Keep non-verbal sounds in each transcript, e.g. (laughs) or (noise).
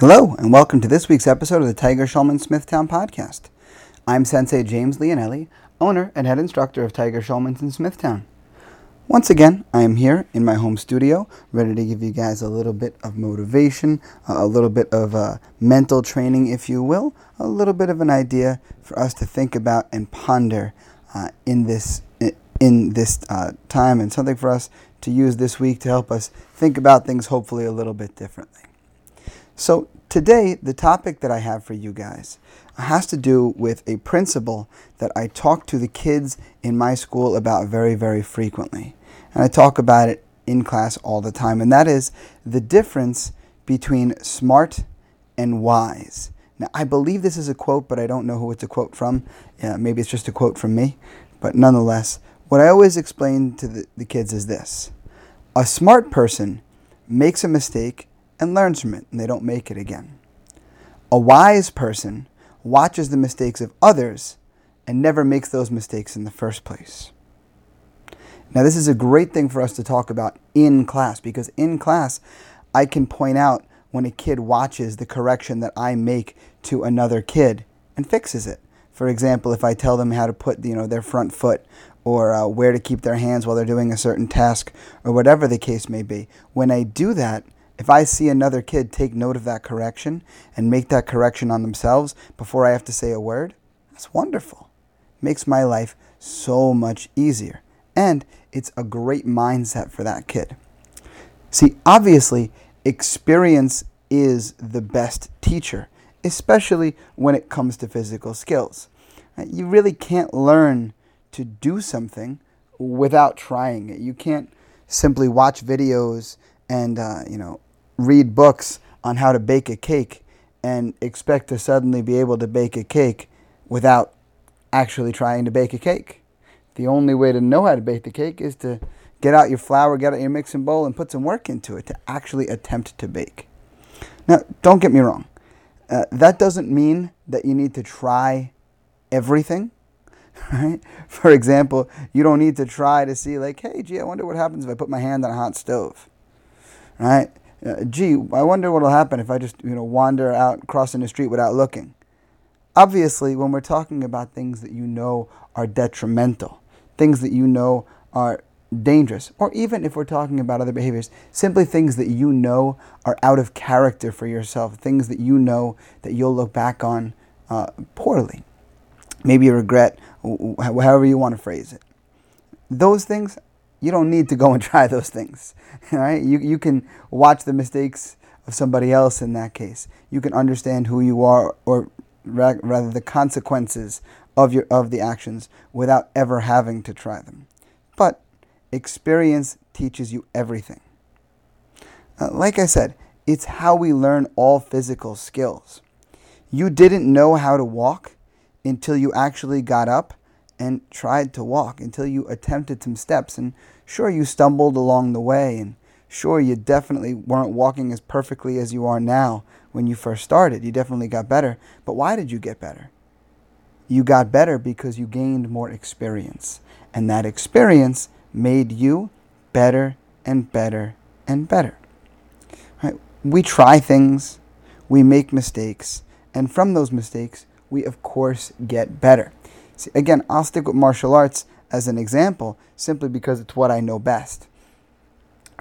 Hello, and welcome to this week's episode of the Tiger Schulman Smithtown podcast. I'm Sensei James Leonelli, owner and head instructor of Tiger Schulman's in Smithtown. Once again, I am here in my home studio, ready to give you guys a little bit of motivation, a little bit of uh, mental training, if you will, a little bit of an idea for us to think about and ponder uh, in this in this uh, time, and something for us to use this week to help us think about things hopefully a little bit differently. So, today, the topic that I have for you guys has to do with a principle that I talk to the kids in my school about very, very frequently. And I talk about it in class all the time, and that is the difference between smart and wise. Now, I believe this is a quote, but I don't know who it's a quote from. Yeah, maybe it's just a quote from me. But nonetheless, what I always explain to the, the kids is this a smart person makes a mistake and learns from it, and they don't make it again. A wise person watches the mistakes of others and never makes those mistakes in the first place. Now, this is a great thing for us to talk about in class because in class, I can point out when a kid watches the correction that I make to another kid and fixes it. For example, if I tell them how to put you know their front foot or uh, where to keep their hands while they're doing a certain task or whatever the case may be, when I do that, if I see another kid take note of that correction and make that correction on themselves before I have to say a word, that's wonderful. It makes my life so much easier. And it's a great mindset for that kid. See, obviously, experience is the best teacher, especially when it comes to physical skills. You really can't learn to do something without trying it. You can't simply watch videos and uh, you know read books on how to bake a cake and expect to suddenly be able to bake a cake without actually trying to bake a cake. The only way to know how to bake the cake is to get out your flour, get out your mixing bowl, and put some work into it to actually attempt to bake. Now, don't get me wrong. Uh, that doesn't mean that you need to try everything. (laughs) Right? For example, you don't need to try to see like, hey, gee, I wonder what happens if I put my hand on a hot stove. Right? Uh, gee, I wonder what will happen if I just you know wander out crossing the street without looking. Obviously, when we're talking about things that you know are detrimental, things that you know are dangerous, or even if we're talking about other behaviors, simply things that you know are out of character for yourself, things that you know that you'll look back on uh, poorly, maybe regret, however you want to phrase it. Those things, you don't need to go and (laughs) try those things. (laughs) Right? You, you can watch the mistakes of somebody else in that case. You can understand who you are, or ra- rather, the consequences of, your, of the actions without ever having to try them. But experience teaches you everything. Uh, like I said, it's how we learn all physical skills. You didn't know how to walk until you actually got up and tried to walk until you attempted some steps. And sure, you stumbled along the way, and sure, you definitely weren't walking as perfectly as you are now when you first started. You definitely got better. But why did you get better? You got better because you gained more experience. And that experience made you better and better and better. Right? We try things, we make mistakes, and from those mistakes, we of course get better. See, again, I'll stick with martial arts as an example simply because it's what I know best.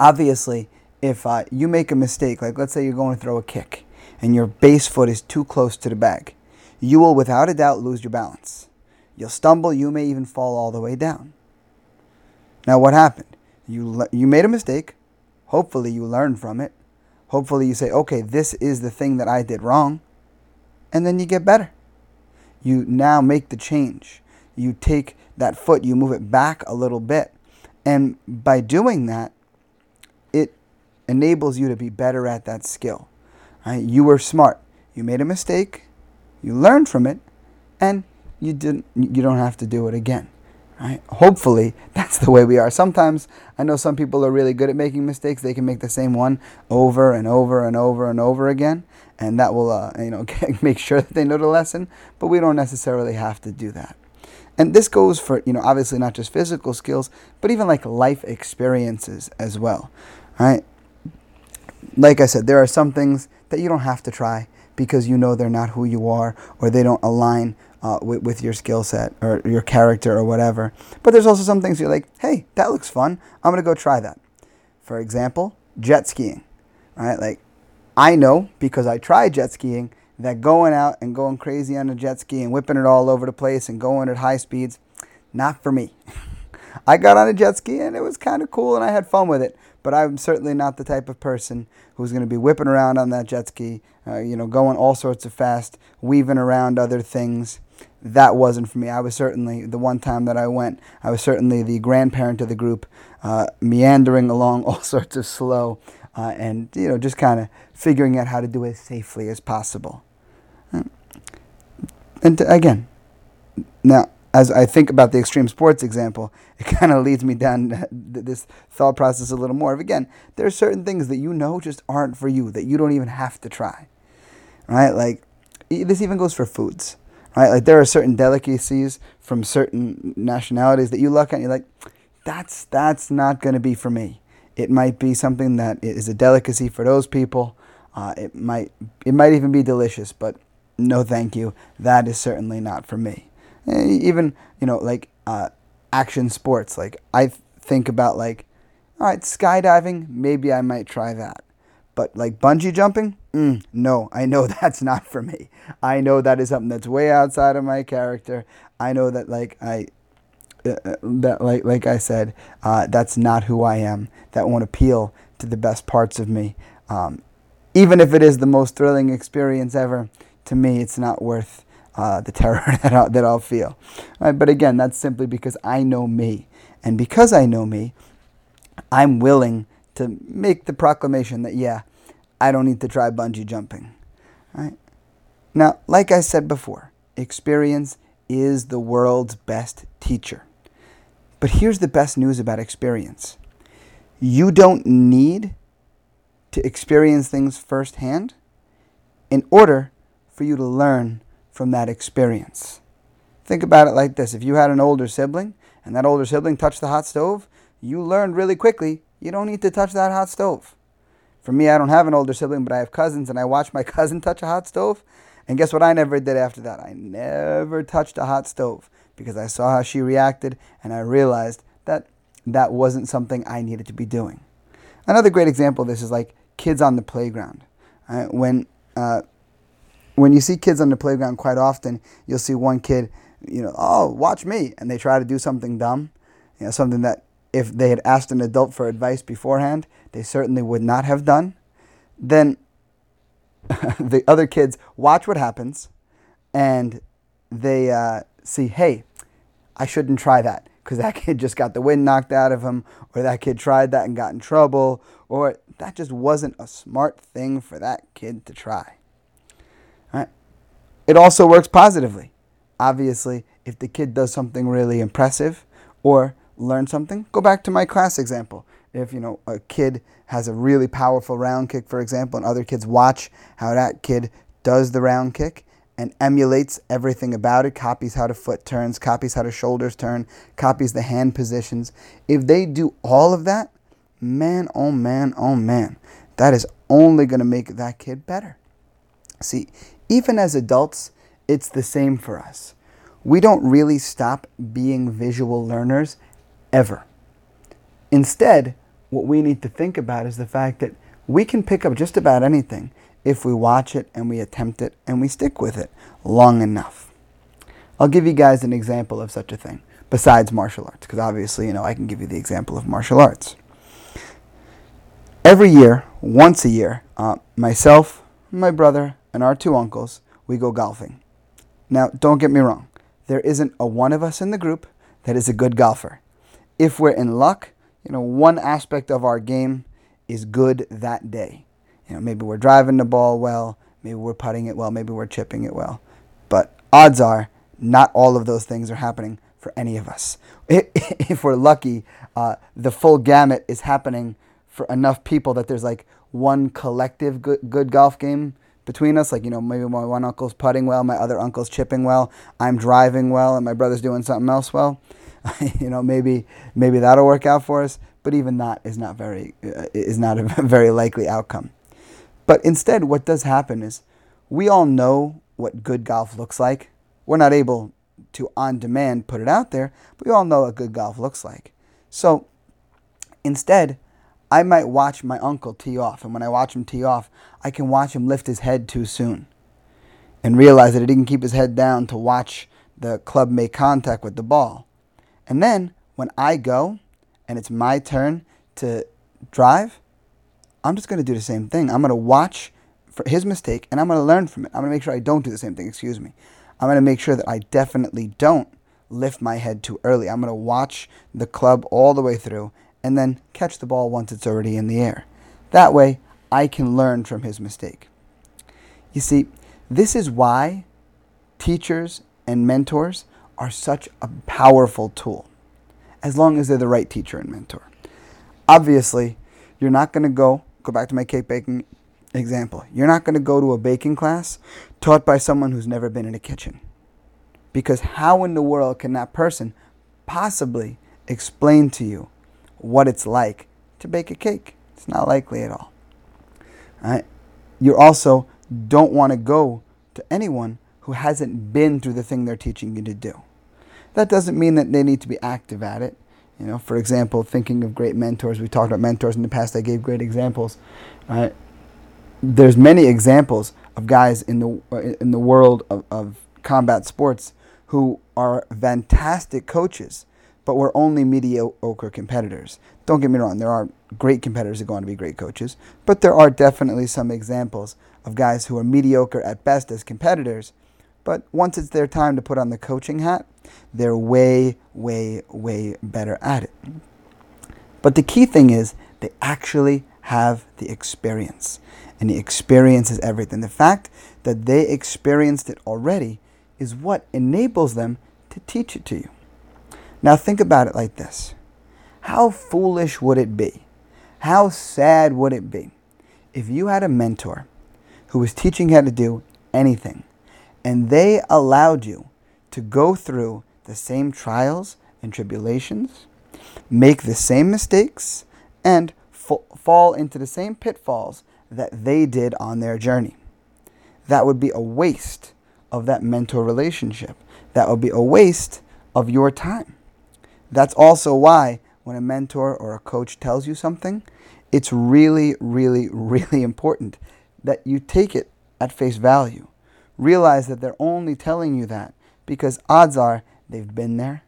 Obviously, if uh, you make a mistake, like let's say you're going to throw a kick and your base foot is too close to the bag, you will without a doubt lose your balance. You'll stumble, you may even fall all the way down. Now, what happened? You, you made a mistake. Hopefully, you learn from it. Hopefully, you say, okay, this is the thing that I did wrong. And then you get better you now make the change. You take that foot, you move it back a little bit. And by doing that, it enables you to be better at that skill. Right? You were smart. You made a mistake, you learned from it, and you didn't you don't have to do it again. Right? Hopefully, (laughs) that's the way we are. Sometimes I know some people are really good at making mistakes. They can make the same one over and over and over and over again, and that will, uh, you know, (laughs) make sure that they know the lesson. But we don't necessarily have to do that. And this goes for, you know, obviously not just physical skills, but even like life experiences as well. Right? like I said, there are some things that you don't have to try because you know they're not who you are or they don't align uh, with, with your skill set or your character or whatever. But there's also some things you're like, hey, that looks fun. I'm going to go try that. For example, jet skiing, right? Like, I know because I tried jet skiing that going out and going crazy on a jet ski and whipping it all over the place and going at high speeds, not for me. (laughs) I got on a jet ski and it was kind of cool and I had fun with it, but I'm certainly not the type of person who's going to be whipping around on that jet ski, uh, you know, going all sorts of fast, weaving around other things. That wasn't for me. I was certainly, the one time that I went, I was certainly the grandparent of the group, uh, meandering (laughs) along all sorts of slow uh, and, you know, just kind of figuring out how to do it as safely as possible. And again, now, as I think about the extreme sports example, (laughs) it kind of leads me down (laughs) this thought process a little more. Of again, there are certain things that you know just aren't for you that you don't even have to try, right? Like this even goes for foods, right? Like there are certain delicacies from certain nationalities that you look at and you're like, that's that's not going to be for me. It might be something that is a delicacy for those people. Uh, it might it might even be delicious, but no, thank you. That is certainly not for me. Eh, even you know like uh, action sports like i think about like all right skydiving maybe i might try that but like bungee jumping mm, no i know (laughs) that's not for me i know that is something that's way outside of my character i know that like i uh, uh that like like i said uh, that's not who i am that won't appeal to the best parts of me um, even if it is the most thrilling experience ever to me it's not worth uh, the terror (laughs) that I'll, that I'll feel. Right? But again, that's simply because I know me. And because I know me, I'm willing to make the proclamation that, yeah, I don't need to try bungee jumping. Right? Now, like I said before, experience is the world's best teacher. But here's the best news about experience you don't need to experience things firsthand in order for you to learn from that experience. Think about it like this if you had an older sibling and that older sibling touched the hot stove, you learned really quickly you don't need to touch that hot stove. For me, I don't have an older sibling, but I have cousins, and I watched my (laughs) cousin touch a hot stove. And guess what I never did after that? I never touched a hot stove because I saw how she reacted and I realized that that wasn't something I needed to be doing. Another great example of this is like kids on the playground. When uh, when you see kids on the playground quite often, you'll see one kid, you know, oh, watch me, and they try to do something dumb, you know, something that if they had asked an adult for advice beforehand, they certainly would not have done. Then (laughs) the other kids watch what happens, and they uh, see, hey, I shouldn't try that because that (laughs) kid just got the wind knocked out of him, or that kid tried that and got in trouble, or that just wasn't a smart thing for that kid to try. Right? It also works positively. Obviously, if the kid does something really impressive or learn something, go back to my class example. If you know a kid has a really powerful round kick, for example, and other kids watch how that kid does the round kick and emulates everything about it, copies how the foot turns, copies how the shoulders turn, copies the hand positions. If they do all of that, man, oh man, oh man, that is only going to make that kid better. See, even as adults, it's the same for us. We don't really stop being visual learners ever. Instead, what we need to think about is the fact that we can pick up just about anything if we watch it and we attempt it and we stick with it long enough. I'll give you guys an example of such a thing besides martial arts, because obviously, you know, I can give you the example of martial arts. Every year, once a year, uh, myself, my brother, and our two uncles, we go golfing. Now, don't get me wrong, there isn't a one of us in the group that is a good golfer. If we're in luck, you know, one aspect of our game is good that day. You know, maybe we're driving the ball well, maybe we're putting it well, maybe we're chipping it well. But odds are, not all of those things are happening for any of us. (laughs) If we're lucky, uh, the full gamut is happening for enough people that there's like one collective good, good golf game between us. Like, you know, maybe my one uncle's putting well, my other uncle's chipping well, I'm driving well, and my brother's doing something else well. (laughs) you know, maybe maybe that'll work out for us. But even that is not very uh, is not a (laughs) very likely outcome. But instead, what does happen is we all know what good golf looks like. We're not able to on demand put it out there, but we all know what good golf looks like. So instead, I might watch my uncle tee off, and when I watch him tee off, I can watch him lift his head too soon and realize that he didn't keep his head down to watch the club make contact with the ball. And then when I go and it's my turn to drive, I'm just going to do the same thing. I'm going to watch for his mistake and I'm going to learn from it. I'm going to make sure I don't do the same thing, excuse me. I'm going to make sure that I definitely don't lift my head too early. I'm going to watch the club all the way through and then catch the ball once it's already in the air. That way, I can learn from his mistake. You see, this is why teachers and mentors are such a powerful tool, as long as they're the right teacher and mentor. Obviously, you're not going to go, go back to my cake baking example, you're not going to go to a baking class taught by someone who's never been in a kitchen. Because how in the world can that person possibly explain to you what it's like to bake a cake? It's not likely at all. all right? You also don't want to go to anyone who hasn't been through the thing they're teaching you to do. That doesn't mean that they need to be active at it. You know, for example, thinking of great mentors, we talked about mentors in the past. I gave great examples. Right? There's many examples of guys in the uh, in the world of, of combat sports who are fantastic coaches, but were only mediocre competitors. Don't get me wrong, there are great competitors that go on to be great coaches, but there are definitely some examples of guys who are mediocre at best as competitors, but once it's their time to put on the coaching hat, they're way, way, way better at it. But the key thing is they actually have the experience. And the experience is everything. The fact that they experienced it already is what enables them to teach it to you. Now, think about it like this How foolish would it be? How sad would it be if you had a mentor who was teaching you how to do anything and they allowed you to go through the same trials and tribulations, make the same mistakes, and f- fall into the same pitfalls that they did on their journey. That would be a waste of that mentor relationship. That would be a waste of your time. That's also why when a mentor or a coach tells you something, it's really, really, really (laughs) important that you take it at face value. Realize that they're only telling you that because odds are they've been there,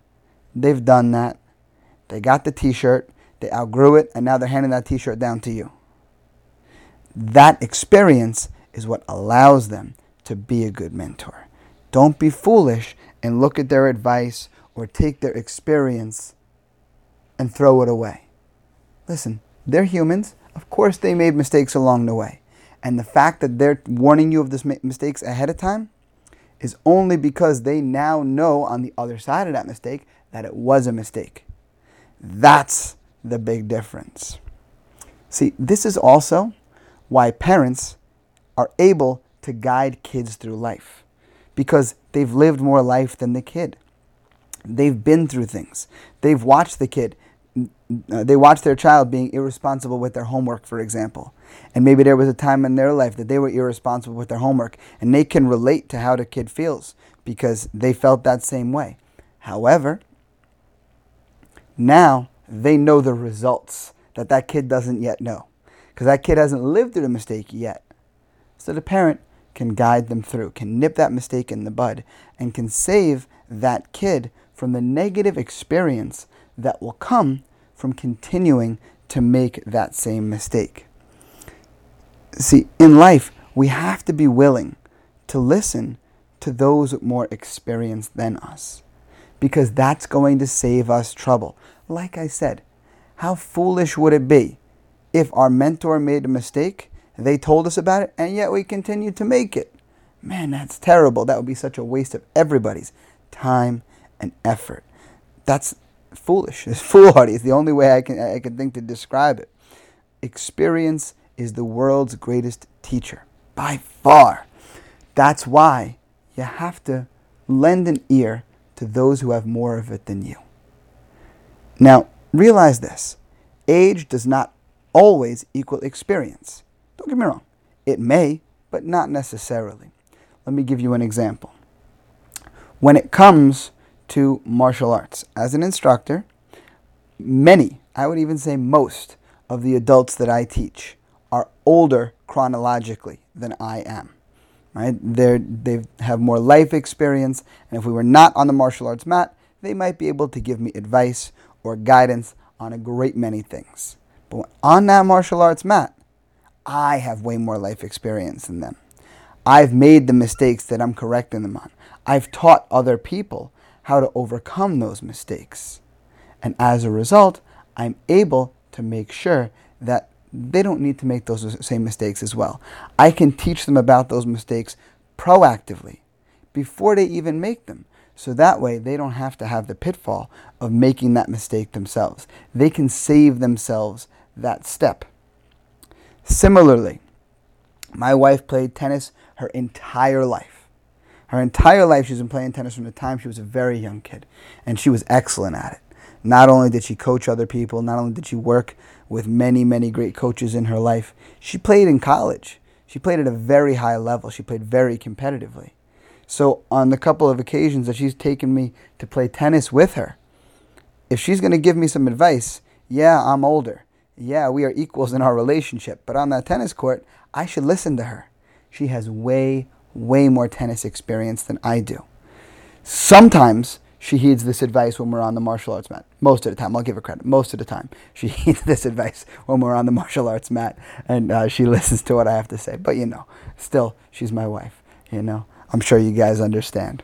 they've done that, they got the t shirt, they outgrew it, and now they're handing that t shirt down to you. That experience is what allows them to be a good mentor. Don't be foolish and look at their advice or take their experience and throw it away. Listen, they're humans. Of course, they made mistakes along the way. And the fact that they're warning you of these mistakes ahead of time is only because they now know on the other side of that mistake that it was a mistake. That's the big difference. See, this is also why parents are able to guide kids through life because they've lived more life than the kid. They've been through things. They've watched the kid they watch their child being irresponsible with their homework, for example. And maybe there was a time in their life that they were irresponsible with their homework, and they can relate to how the kid feels because they felt that same way. However, now they know the results that that kid doesn't yet know because that kid hasn't lived through the mistake yet. So the parent can guide them through, can nip that mistake in the bud, and can save that kid from the negative experience that will come from continuing to make that same mistake. See, in life, we have to be willing to listen to those more experience than us because that's going to save us trouble. Like I said, how foolish would it be if our mentor made a mistake, they told us about it, and yet we continued to make it? Man, that's terrible. That would be such a waste of everybody's time and effort. That's foolish. (laughs) It's foolhardy. It's the only way I can I can think to describe it. Experience is the world's greatest teacher by far. That's why you have to lend an ear to those who have more of it than you. Now, realize this. Age does not always equal experience. Don't get me wrong. It may, but not necessarily. Let me give you an example. When it comes to martial arts, as an instructor, many, I would even say most, of the adults that I teach are older chronologically than I am. Right? They're, they have more life experience, and if we were not on the martial arts mat, they might be able to give me advice or guidance on a great many things. But on that martial arts mat, I have way more life experience than them. I've made the mistakes that I'm correcting them on. I've taught other people how to overcome those mistakes. And as a result, I'm able to make sure that they don't need to make those same mistakes as well. I can teach them about those mistakes proactively before they even make them. So that way, they don't have to have the pitfall of making that mistake themselves. They can save themselves that step. Similarly, my wife played tennis her entire life. Her entire life, she's been playing tennis from the time she was a very young kid, and she was excellent at it. Not only did she coach other people, not only did she work with many, many great coaches in her life, she played in college. She played at a very high level. She played very competitively. So, on the couple of occasions that she's taken me to play tennis with her, if she's going to give me some advice, yeah, I'm older. Yeah, we are equals in our relationship. But on that tennis court, I should listen to her. She has way, way more tennis experience than I do. Sometimes she heeds this advice when we're on the martial arts mat. Most of the time, I'll give her credit. Most of the time, she (laughs) heeds this advice when we're on the martial arts mat, and uh, she (laughs) listens to what I have to say. But you know, still, she's my wife. You know, I'm sure you guys understand.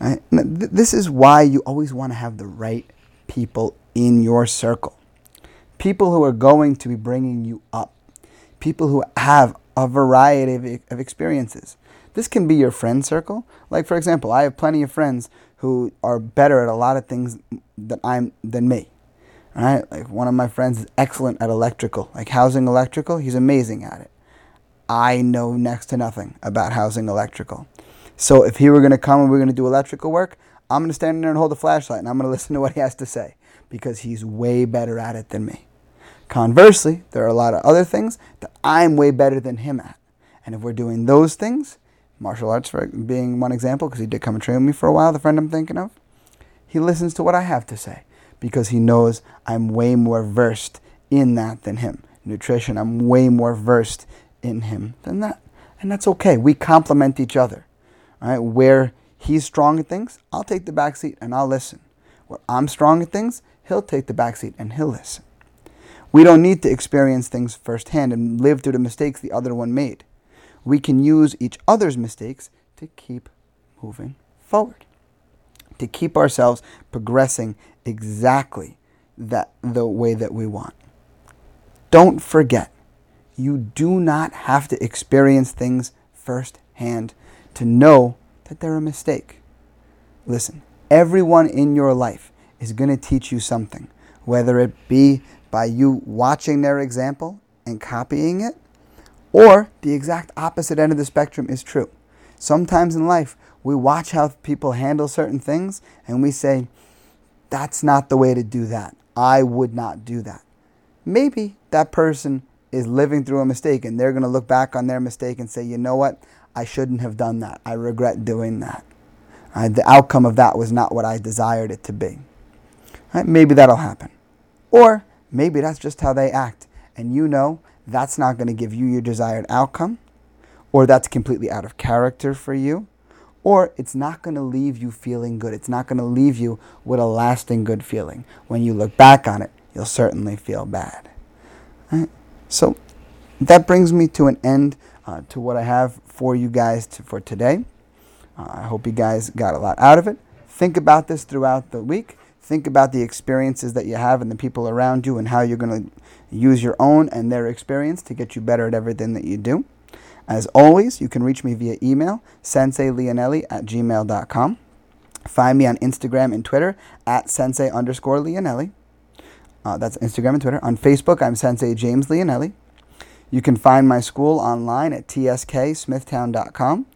Right? This is why you always want to have the right people in your circle. People who are going to be bringing you up. People who have a variety of, of experiences. This can be your friend circle. Like for example, I have plenty of friends who are better at a lot of things than I'm than me. Right? Like one of my friends is excellent at electrical, like housing electrical. He's amazing at it. I know next to nothing about housing electrical. So if he were going to come and we're going to do electrical work, I'm going to stand in there and hold a flashlight and I'm going (laughs) to listen to what he has to say because he's way better at it than me. Conversely, there are a lot of other things that I'm way better than him at. And if we're doing those things, martial arts for being one example, because he did come and train with me for a while, the friend I'm thinking of, he listens to what I have to say because he knows I'm way more versed in that than him. Nutrition, I'm way more versed in him than that. And that's okay. We complement each other. Right? Where he's strong at things, I'll take the back seat and I'll listen. Where I'm strong at things, he'll take the back seat and he'll listen. We don't need to experience things firsthand and live through the mistakes the other one made we can use each other's mistakes to keep moving forward, to keep ourselves progressing exactly that the way that we want. Don't forget, you do not have to experience things firsthand to know that they're a mistake. Listen, everyone in your life is going to teach you something, whether it be by you watching their example and copying it, or the exact opposite end of the spectrum is true. Sometimes in life, we watch how people handle certain things and we say, that's not the way to do that. I would not do that. Maybe that person is living through a mistake and they're going to look back on their mistake and say, you know what? I shouldn't have done that. I regret doing that. The outcome of that was not what I desired it to be. Right? Maybe that'll happen. Or maybe that's just how they act. And you know that's not going to give you your desired outcome, or that's completely out of character for you, or it's not going to leave you feeling good. It's not going to leave you with a lasting good feeling. When you look back on it, you'll certainly feel bad. Right? So that brings me to an end uh, to what I have for you guys for today. Uh, I hope you guys got a lot out of it. Think about this throughout the week. Think about the experiences that you have and the people around you and how you're going to use your own and their experience to get you better at everything that you do. As always, you can reach me via email, senseileonelli at gmail.com. Find me on Instagram and Twitter at sensei underscore Leonelli. Uh, that's Instagram and Twitter. On Facebook, I'm Sensei James Leonelli. You can find my school online at tsksmithtown.com.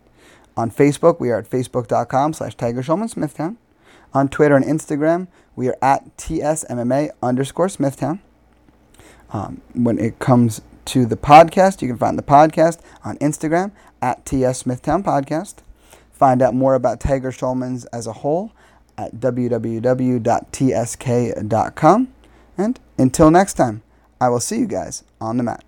On Facebook, we are at facebook.com slash Tiger Schulman Smithtown. On Twitter and Instagram, we are at TSMMA underscore Smithtown. Um, when it comes to the podcast, you can find the podcast on Instagram at TS Smithtown Podcast. Find out more about Tiger Schulman's as a whole at www.tsk.com. And until next time, I will see you guys on the mat.